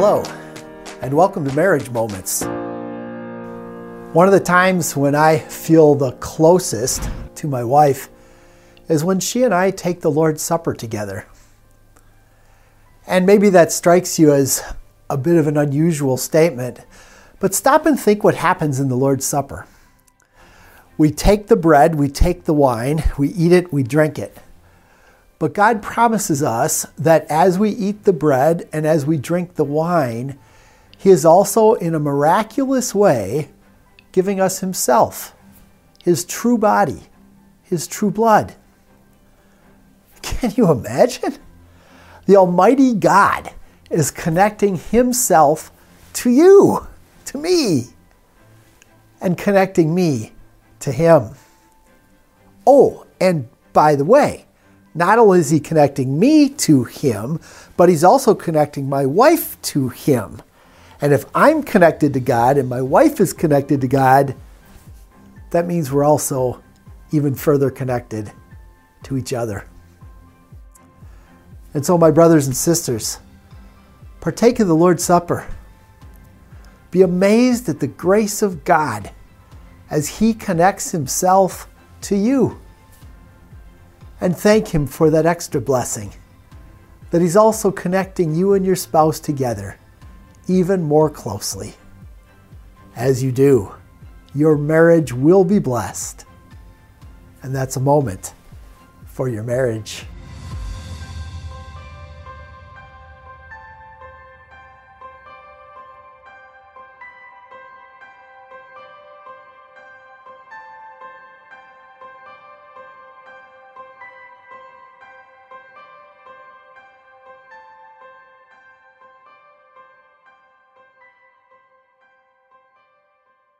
Hello, and welcome to Marriage Moments. One of the times when I feel the closest to my wife is when she and I take the Lord's Supper together. And maybe that strikes you as a bit of an unusual statement, but stop and think what happens in the Lord's Supper. We take the bread, we take the wine, we eat it, we drink it. But God promises us that as we eat the bread and as we drink the wine, He is also, in a miraculous way, giving us Himself, His true body, His true blood. Can you imagine? The Almighty God is connecting Himself to you, to me, and connecting me to Him. Oh, and by the way, not only is He connecting me to Him, but He's also connecting my wife to Him. And if I'm connected to God and my wife is connected to God, that means we're also even further connected to each other. And so, my brothers and sisters, partake of the Lord's Supper. Be amazed at the grace of God as He connects Himself to you. And thank Him for that extra blessing that He's also connecting you and your spouse together even more closely. As you do, your marriage will be blessed. And that's a moment for your marriage.